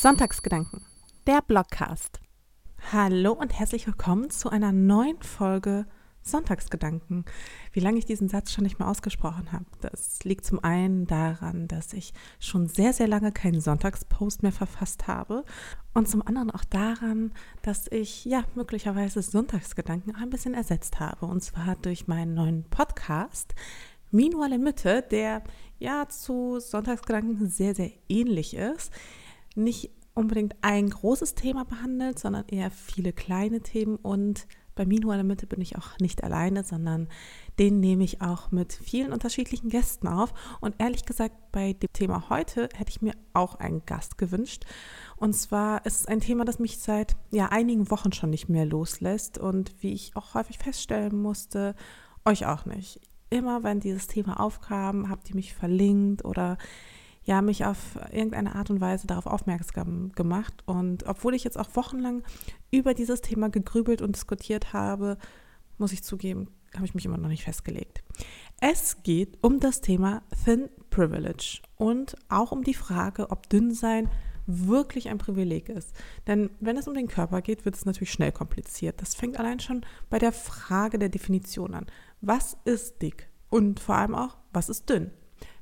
Sonntagsgedanken, der Blogcast. Hallo und herzlich willkommen zu einer neuen Folge Sonntagsgedanken. Wie lange ich diesen Satz schon nicht mehr ausgesprochen habe, das liegt zum einen daran, dass ich schon sehr, sehr lange keinen Sonntagspost mehr verfasst habe und zum anderen auch daran, dass ich ja möglicherweise Sonntagsgedanken ein bisschen ersetzt habe und zwar durch meinen neuen Podcast Minual in Mitte, der ja zu Sonntagsgedanken sehr, sehr ähnlich ist. Nicht unbedingt ein großes Thema behandelt, sondern eher viele kleine Themen und bei Minu in der Mitte bin ich auch nicht alleine, sondern den nehme ich auch mit vielen unterschiedlichen Gästen auf. Und ehrlich gesagt, bei dem Thema heute hätte ich mir auch einen Gast gewünscht. Und zwar ist es ein Thema, das mich seit ja, einigen Wochen schon nicht mehr loslässt und wie ich auch häufig feststellen musste, euch auch nicht. Immer wenn dieses Thema aufkam, habt ihr mich verlinkt oder ja, mich auf irgendeine Art und Weise darauf aufmerksam gemacht. Und obwohl ich jetzt auch wochenlang über dieses Thema gegrübelt und diskutiert habe, muss ich zugeben, habe ich mich immer noch nicht festgelegt. Es geht um das Thema Thin Privilege und auch um die Frage, ob Dünnsein wirklich ein Privileg ist. Denn wenn es um den Körper geht, wird es natürlich schnell kompliziert. Das fängt allein schon bei der Frage der Definition an. Was ist dick? Und vor allem auch, was ist dünn?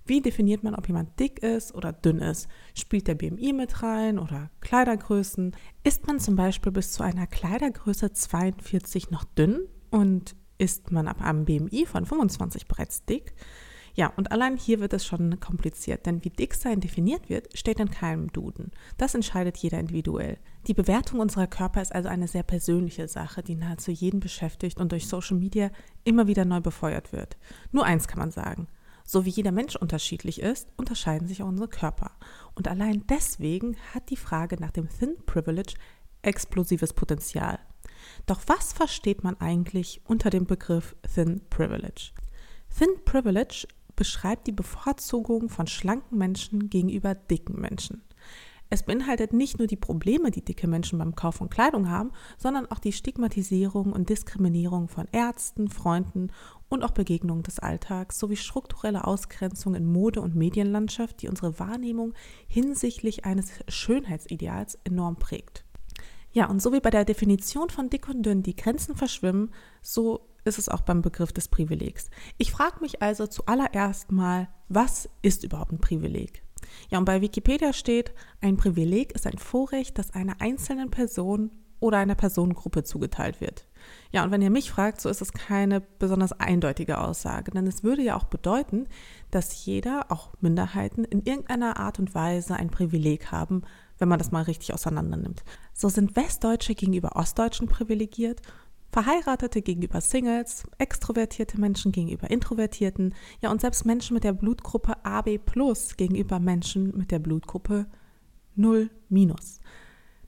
Wie definiert man, ob jemand dick ist oder dünn ist? Spielt der BMI mit rein oder Kleidergrößen? Ist man zum Beispiel bis zu einer Kleidergröße 42 noch dünn und ist man ab einem BMI von 25 bereits dick? Ja, und allein hier wird es schon kompliziert, denn wie dick sein definiert wird, steht in keinem Duden. Das entscheidet jeder individuell. Die Bewertung unserer Körper ist also eine sehr persönliche Sache, die nahezu jeden beschäftigt und durch Social Media immer wieder neu befeuert wird. Nur eins kann man sagen. So wie jeder Mensch unterschiedlich ist, unterscheiden sich auch unsere Körper. Und allein deswegen hat die Frage nach dem Thin Privilege explosives Potenzial. Doch was versteht man eigentlich unter dem Begriff Thin Privilege? Thin Privilege beschreibt die Bevorzugung von schlanken Menschen gegenüber dicken Menschen. Es beinhaltet nicht nur die Probleme, die dicke Menschen beim Kauf von Kleidung haben, sondern auch die Stigmatisierung und Diskriminierung von Ärzten, Freunden und auch Begegnungen des Alltags sowie strukturelle Ausgrenzung in Mode- und Medienlandschaft, die unsere Wahrnehmung hinsichtlich eines Schönheitsideals enorm prägt. Ja, und so wie bei der Definition von dick und dünn die Grenzen verschwimmen, so ist es auch beim Begriff des Privilegs. Ich frage mich also zuallererst mal, was ist überhaupt ein Privileg? Ja, und bei Wikipedia steht, ein Privileg ist ein Vorrecht, das einer einzelnen Person oder einer Personengruppe zugeteilt wird. Ja, und wenn ihr mich fragt, so ist es keine besonders eindeutige Aussage, denn es würde ja auch bedeuten, dass jeder, auch Minderheiten, in irgendeiner Art und Weise ein Privileg haben, wenn man das mal richtig auseinander nimmt. So sind Westdeutsche gegenüber Ostdeutschen privilegiert Verheiratete gegenüber Singles, extrovertierte Menschen gegenüber Introvertierten, ja und selbst Menschen mit der Blutgruppe AB plus gegenüber Menschen mit der Blutgruppe 0 minus.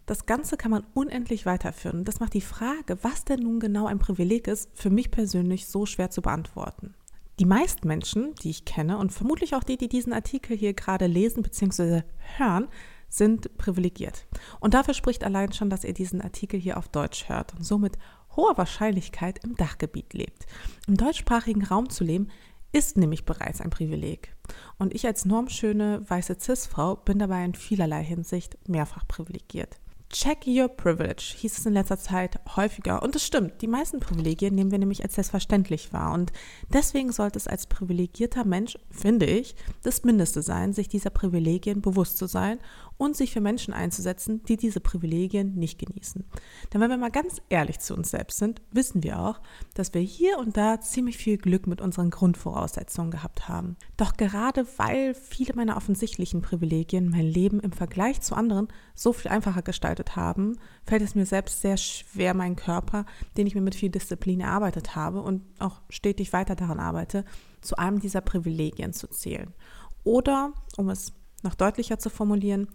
Das Ganze kann man unendlich weiterführen. Das macht die Frage, was denn nun genau ein Privileg ist, für mich persönlich so schwer zu beantworten. Die meisten Menschen, die ich kenne und vermutlich auch die, die diesen Artikel hier gerade lesen bzw. hören, sind privilegiert. Und dafür spricht allein schon, dass ihr diesen Artikel hier auf Deutsch hört und somit hoher Wahrscheinlichkeit im Dachgebiet lebt. Im deutschsprachigen Raum zu leben, ist nämlich bereits ein Privileg. Und ich als normschöne weiße Cis-Frau bin dabei in vielerlei Hinsicht mehrfach privilegiert. Check your privilege hieß es in letzter Zeit häufiger. Und es stimmt, die meisten Privilegien nehmen wir nämlich als selbstverständlich wahr. Und deswegen sollte es als privilegierter Mensch, finde ich, das Mindeste sein, sich dieser Privilegien bewusst zu sein und sich für Menschen einzusetzen, die diese Privilegien nicht genießen. Denn wenn wir mal ganz ehrlich zu uns selbst sind, wissen wir auch, dass wir hier und da ziemlich viel Glück mit unseren Grundvoraussetzungen gehabt haben. Doch gerade weil viele meiner offensichtlichen Privilegien mein Leben im Vergleich zu anderen so viel einfacher gestaltet haben, fällt es mir selbst sehr schwer, meinen Körper, den ich mir mit viel Disziplin erarbeitet habe und auch stetig weiter daran arbeite, zu einem dieser Privilegien zu zählen. Oder, um es noch deutlicher zu formulieren,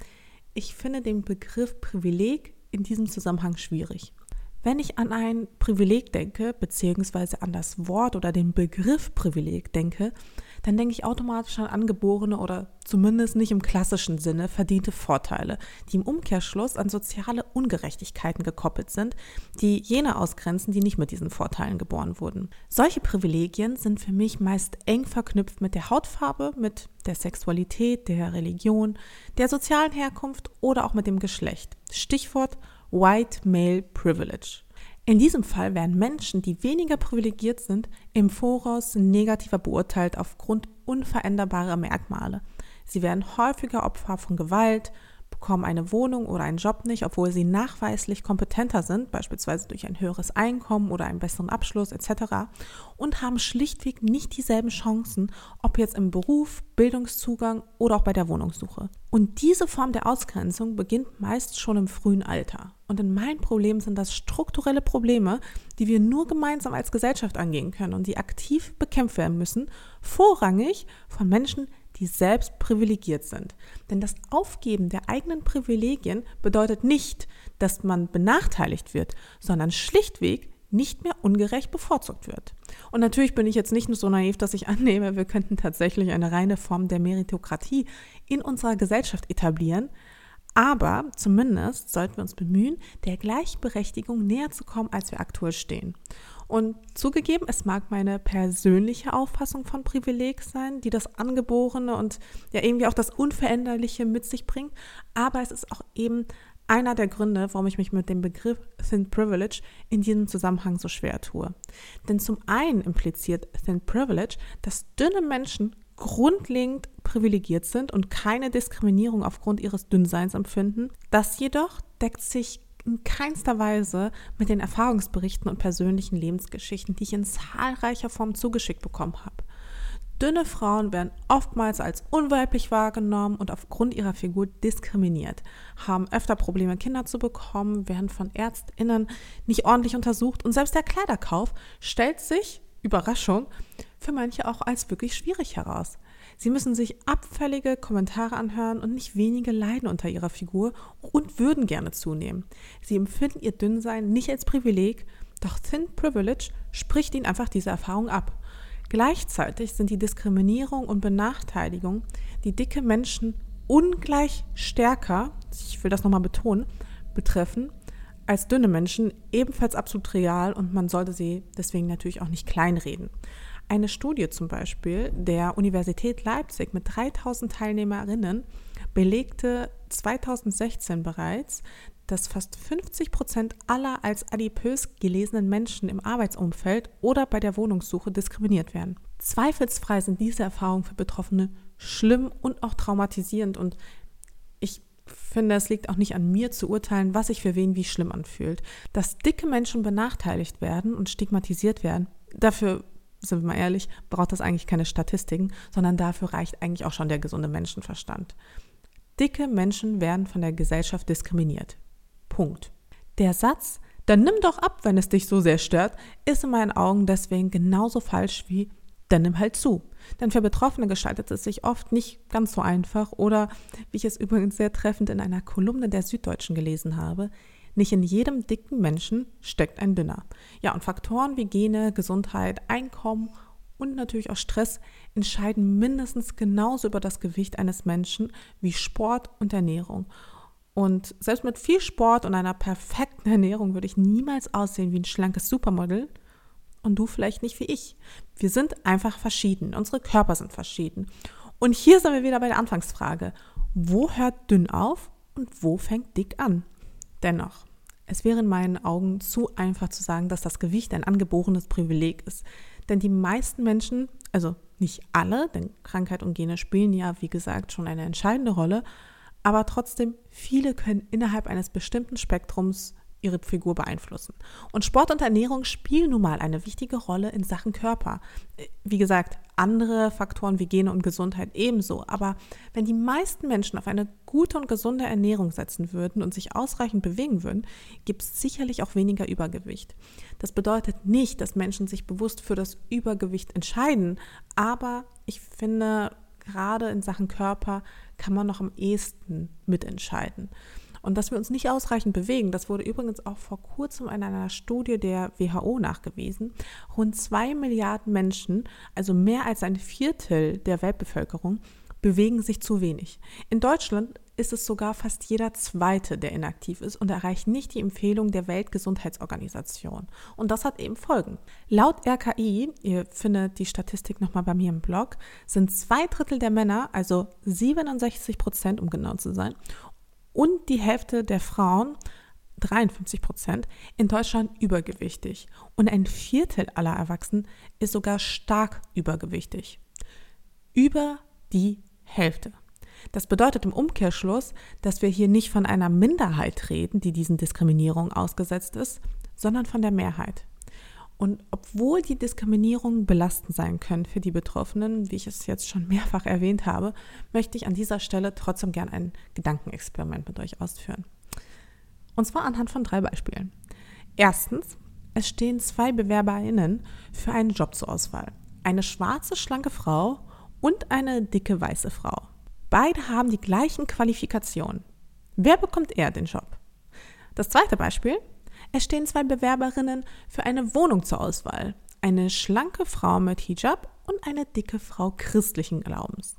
ich finde den Begriff Privileg in diesem Zusammenhang schwierig. Wenn ich an ein Privileg denke, beziehungsweise an das Wort oder den Begriff Privileg denke, dann denke ich automatisch an angeborene oder zumindest nicht im klassischen Sinne verdiente Vorteile, die im Umkehrschluss an soziale Ungerechtigkeiten gekoppelt sind, die jene ausgrenzen, die nicht mit diesen Vorteilen geboren wurden. Solche Privilegien sind für mich meist eng verknüpft mit der Hautfarbe, mit der Sexualität, der Religion, der sozialen Herkunft oder auch mit dem Geschlecht. Stichwort White Male Privilege. In diesem Fall werden Menschen, die weniger privilegiert sind, im Voraus negativer beurteilt aufgrund unveränderbarer Merkmale. Sie werden häufiger Opfer von Gewalt, bekommen eine Wohnung oder einen Job nicht, obwohl sie nachweislich kompetenter sind, beispielsweise durch ein höheres Einkommen oder einen besseren Abschluss etc. und haben schlichtweg nicht dieselben Chancen, ob jetzt im Beruf, Bildungszugang oder auch bei der Wohnungssuche. Und diese Form der Ausgrenzung beginnt meist schon im frühen Alter. Und in meinem Problem sind das strukturelle Probleme, die wir nur gemeinsam als Gesellschaft angehen können und die aktiv bekämpft werden müssen, vorrangig von Menschen, die selbst privilegiert sind. Denn das Aufgeben der eigenen Privilegien bedeutet nicht, dass man benachteiligt wird, sondern schlichtweg nicht mehr ungerecht bevorzugt wird. Und natürlich bin ich jetzt nicht nur so naiv, dass ich annehme, wir könnten tatsächlich eine reine Form der Meritokratie in unserer Gesellschaft etablieren, aber zumindest sollten wir uns bemühen, der Gleichberechtigung näher zu kommen, als wir aktuell stehen. Und zugegeben, es mag meine persönliche Auffassung von Privileg sein, die das Angeborene und ja irgendwie auch das Unveränderliche mit sich bringt, aber es ist auch eben einer der Gründe, warum ich mich mit dem Begriff Thin Privilege in diesem Zusammenhang so schwer tue. Denn zum einen impliziert Thin Privilege, dass dünne Menschen grundlegend privilegiert sind und keine Diskriminierung aufgrund ihres Dünnseins empfinden. Das jedoch deckt sich in keinster Weise mit den Erfahrungsberichten und persönlichen Lebensgeschichten, die ich in zahlreicher Form zugeschickt bekommen habe. Dünne Frauen werden oftmals als unweiblich wahrgenommen und aufgrund ihrer Figur diskriminiert, haben öfter Probleme, Kinder zu bekommen, werden von Ärztinnen nicht ordentlich untersucht und selbst der Kleiderkauf stellt sich, Überraschung, für manche auch als wirklich schwierig heraus. Sie müssen sich abfällige Kommentare anhören und nicht wenige leiden unter ihrer Figur und würden gerne zunehmen. Sie empfinden ihr Dünnsein nicht als Privileg, doch Thin Privilege spricht ihnen einfach diese Erfahrung ab. Gleichzeitig sind die Diskriminierung und Benachteiligung, die dicke Menschen ungleich stärker, ich will das nochmal betonen, betreffen, als dünne Menschen ebenfalls absolut real und man sollte sie deswegen natürlich auch nicht kleinreden. Eine Studie zum Beispiel der Universität Leipzig mit 3000 Teilnehmerinnen belegte 2016 bereits, dass fast 50 Prozent aller als adipös gelesenen Menschen im Arbeitsumfeld oder bei der Wohnungssuche diskriminiert werden. Zweifelsfrei sind diese Erfahrungen für Betroffene schlimm und auch traumatisierend und ich finde, es liegt auch nicht an mir zu urteilen, was sich für wen wie schlimm anfühlt. Dass dicke Menschen benachteiligt werden und stigmatisiert werden, dafür sind wir mal ehrlich, braucht das eigentlich keine Statistiken, sondern dafür reicht eigentlich auch schon der gesunde Menschenverstand. Dicke Menschen werden von der Gesellschaft diskriminiert. Punkt. Der Satz, dann nimm doch ab, wenn es dich so sehr stört, ist in meinen Augen deswegen genauso falsch wie dann nimm halt zu. Denn für Betroffene gestaltet es sich oft nicht ganz so einfach oder, wie ich es übrigens sehr treffend in einer Kolumne der Süddeutschen gelesen habe, nicht in jedem dicken Menschen steckt ein dünner. Ja, und Faktoren wie Gene, Gesundheit, Einkommen und natürlich auch Stress entscheiden mindestens genauso über das Gewicht eines Menschen wie Sport und Ernährung. Und selbst mit viel Sport und einer perfekten Ernährung würde ich niemals aussehen wie ein schlankes Supermodel. Und du vielleicht nicht wie ich. Wir sind einfach verschieden. Unsere Körper sind verschieden. Und hier sind wir wieder bei der Anfangsfrage. Wo hört dünn auf und wo fängt dick an? Dennoch, es wäre in meinen Augen zu einfach zu sagen, dass das Gewicht ein angeborenes Privileg ist. Denn die meisten Menschen, also nicht alle, denn Krankheit und Gene spielen ja, wie gesagt, schon eine entscheidende Rolle, aber trotzdem, viele können innerhalb eines bestimmten Spektrums ihre Figur beeinflussen. Und Sport und Ernährung spielen nun mal eine wichtige Rolle in Sachen Körper. Wie gesagt, andere Faktoren wie Gene und Gesundheit ebenso. Aber wenn die meisten Menschen auf eine gute und gesunde Ernährung setzen würden und sich ausreichend bewegen würden, gibt es sicherlich auch weniger Übergewicht. Das bedeutet nicht, dass Menschen sich bewusst für das Übergewicht entscheiden, aber ich finde, gerade in Sachen Körper kann man noch am ehesten mitentscheiden. Und dass wir uns nicht ausreichend bewegen. Das wurde übrigens auch vor kurzem in einer Studie der WHO nachgewiesen. Rund zwei Milliarden Menschen, also mehr als ein Viertel der Weltbevölkerung, bewegen sich zu wenig. In Deutschland ist es sogar fast jeder Zweite, der inaktiv ist und erreicht nicht die Empfehlung der Weltgesundheitsorganisation. Und das hat eben Folgen. Laut RKI, ihr findet die Statistik nochmal bei mir im Blog, sind zwei Drittel der Männer, also 67 Prozent, um genau zu sein, und die Hälfte der Frauen, 53 Prozent, in Deutschland übergewichtig. Und ein Viertel aller Erwachsenen ist sogar stark übergewichtig. Über die Hälfte. Das bedeutet im Umkehrschluss, dass wir hier nicht von einer Minderheit reden, die diesen Diskriminierungen ausgesetzt ist, sondern von der Mehrheit. Und obwohl die Diskriminierungen belastend sein können für die Betroffenen, wie ich es jetzt schon mehrfach erwähnt habe, möchte ich an dieser Stelle trotzdem gern ein Gedankenexperiment mit euch ausführen. Und zwar anhand von drei Beispielen. Erstens, es stehen zwei BewerberInnen für einen Job zur Auswahl. Eine schwarze, schlanke Frau und eine dicke, weiße Frau. Beide haben die gleichen Qualifikationen. Wer bekommt eher den Job? Das zweite Beispiel. Es stehen zwei Bewerberinnen für eine Wohnung zur Auswahl. Eine schlanke Frau mit Hijab und eine dicke Frau christlichen Glaubens.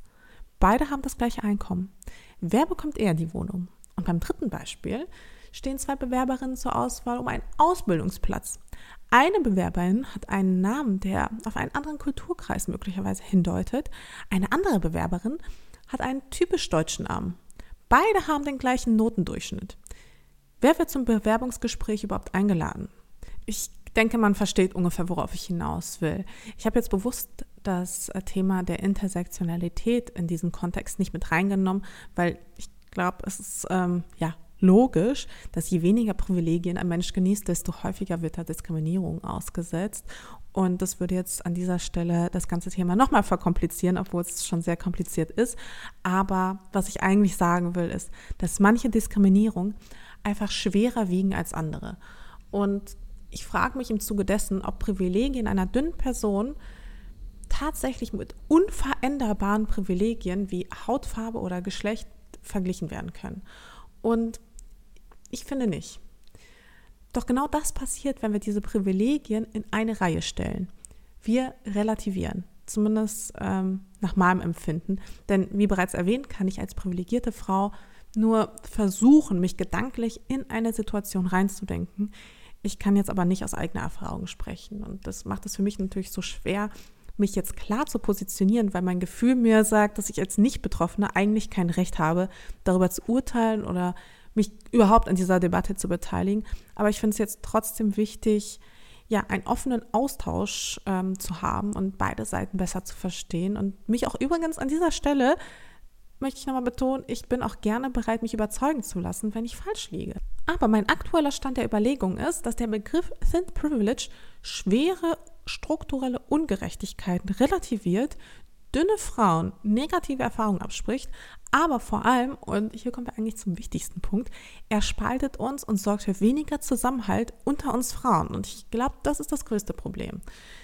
Beide haben das gleiche Einkommen. Wer bekommt eher die Wohnung? Und beim dritten Beispiel stehen zwei Bewerberinnen zur Auswahl um einen Ausbildungsplatz. Eine Bewerberin hat einen Namen, der auf einen anderen Kulturkreis möglicherweise hindeutet. Eine andere Bewerberin hat einen typisch deutschen Namen. Beide haben den gleichen Notendurchschnitt. Wer wird zum Bewerbungsgespräch überhaupt eingeladen? Ich denke, man versteht ungefähr, worauf ich hinaus will. Ich habe jetzt bewusst das Thema der Intersektionalität in diesem Kontext nicht mit reingenommen, weil ich glaube, es ist ähm, ja logisch, dass je weniger Privilegien ein Mensch genießt, desto häufiger wird er Diskriminierung ausgesetzt. Und das würde jetzt an dieser Stelle das ganze Thema nochmal verkomplizieren, obwohl es schon sehr kompliziert ist. Aber was ich eigentlich sagen will, ist, dass manche Diskriminierung einfach schwerer wiegen als andere. Und ich frage mich im Zuge dessen, ob Privilegien einer dünnen Person tatsächlich mit unveränderbaren Privilegien wie Hautfarbe oder Geschlecht verglichen werden können. Und ich finde nicht. Doch genau das passiert, wenn wir diese Privilegien in eine Reihe stellen. Wir relativieren, zumindest ähm, nach meinem Empfinden. Denn wie bereits erwähnt, kann ich als privilegierte Frau nur versuchen, mich gedanklich in eine Situation reinzudenken. Ich kann jetzt aber nicht aus eigener Erfahrung sprechen. Und das macht es für mich natürlich so schwer, mich jetzt klar zu positionieren, weil mein Gefühl mir sagt, dass ich als Nicht-Betroffene eigentlich kein Recht habe, darüber zu urteilen oder mich überhaupt an dieser Debatte zu beteiligen. Aber ich finde es jetzt trotzdem wichtig, ja, einen offenen Austausch ähm, zu haben und beide Seiten besser zu verstehen. Und mich auch übrigens an dieser Stelle möchte ich nochmal betonen, ich bin auch gerne bereit, mich überzeugen zu lassen, wenn ich falsch liege. Aber mein aktueller Stand der Überlegung ist, dass der Begriff Thin Privilege schwere strukturelle Ungerechtigkeiten relativiert, dünne Frauen negative Erfahrungen abspricht, aber vor allem, und hier kommen wir eigentlich zum wichtigsten Punkt, er spaltet uns und sorgt für weniger Zusammenhalt unter uns Frauen. Und ich glaube, das ist das größte Problem.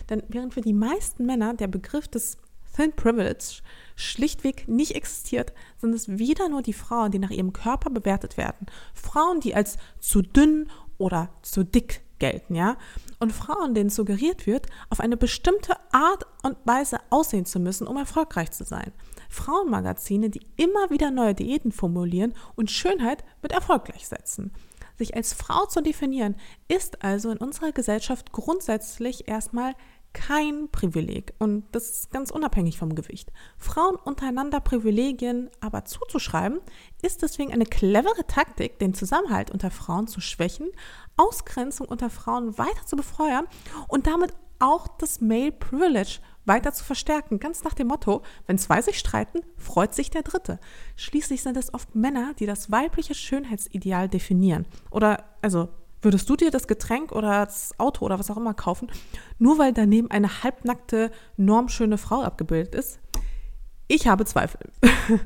Denn während für die meisten Männer der Begriff des Thin Privilege schlichtweg nicht existiert, sind es wieder nur die Frauen, die nach ihrem Körper bewertet werden. Frauen, die als zu dünn oder zu dick gelten, ja. Und Frauen, denen suggeriert wird, auf eine bestimmte Art und Weise aussehen zu müssen, um erfolgreich zu sein. Frauenmagazine, die immer wieder neue Diäten formulieren und Schönheit mit Erfolg gleichsetzen. Sich als Frau zu definieren, ist also in unserer Gesellschaft grundsätzlich erstmal kein Privileg und das ist ganz unabhängig vom Gewicht. Frauen untereinander Privilegien aber zuzuschreiben, ist deswegen eine clevere Taktik, den Zusammenhalt unter Frauen zu schwächen, Ausgrenzung unter Frauen weiter zu befeuern und damit auch das Male Privilege weiter zu verstärken. Ganz nach dem Motto, wenn zwei sich streiten, freut sich der Dritte. Schließlich sind es oft Männer, die das weibliche Schönheitsideal definieren. Oder, also Würdest du dir das Getränk oder das Auto oder was auch immer kaufen, nur weil daneben eine halbnackte, normschöne Frau abgebildet ist? Ich habe Zweifel.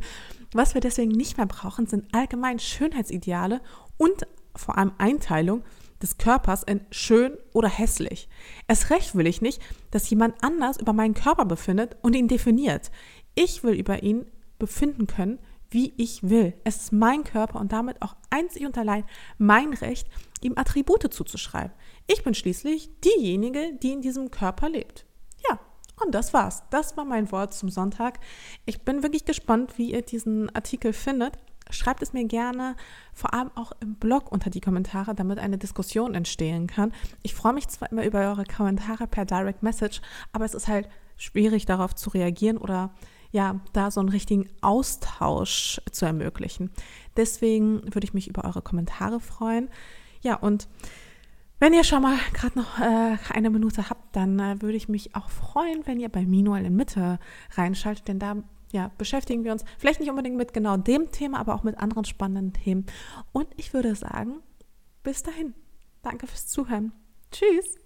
Was wir deswegen nicht mehr brauchen, sind allgemein Schönheitsideale und vor allem Einteilung des Körpers in schön oder hässlich. Erst recht will ich nicht, dass jemand anders über meinen Körper befindet und ihn definiert. Ich will über ihn befinden können, wie ich will. Es ist mein Körper und damit auch einzig und allein mein Recht, ihm Attribute zuzuschreiben. Ich bin schließlich diejenige, die in diesem Körper lebt. Ja, und das war's. Das war mein Wort zum Sonntag. Ich bin wirklich gespannt, wie ihr diesen Artikel findet. Schreibt es mir gerne, vor allem auch im Blog unter die Kommentare, damit eine Diskussion entstehen kann. Ich freue mich zwar immer über eure Kommentare per Direct Message, aber es ist halt schwierig darauf zu reagieren oder ja, da so einen richtigen Austausch zu ermöglichen. Deswegen würde ich mich über eure Kommentare freuen. Ja, und wenn ihr schon mal gerade noch äh, eine Minute habt, dann äh, würde ich mich auch freuen, wenn ihr bei Minual in Mitte reinschaltet, denn da ja, beschäftigen wir uns vielleicht nicht unbedingt mit genau dem Thema, aber auch mit anderen spannenden Themen. Und ich würde sagen, bis dahin. Danke fürs Zuhören. Tschüss.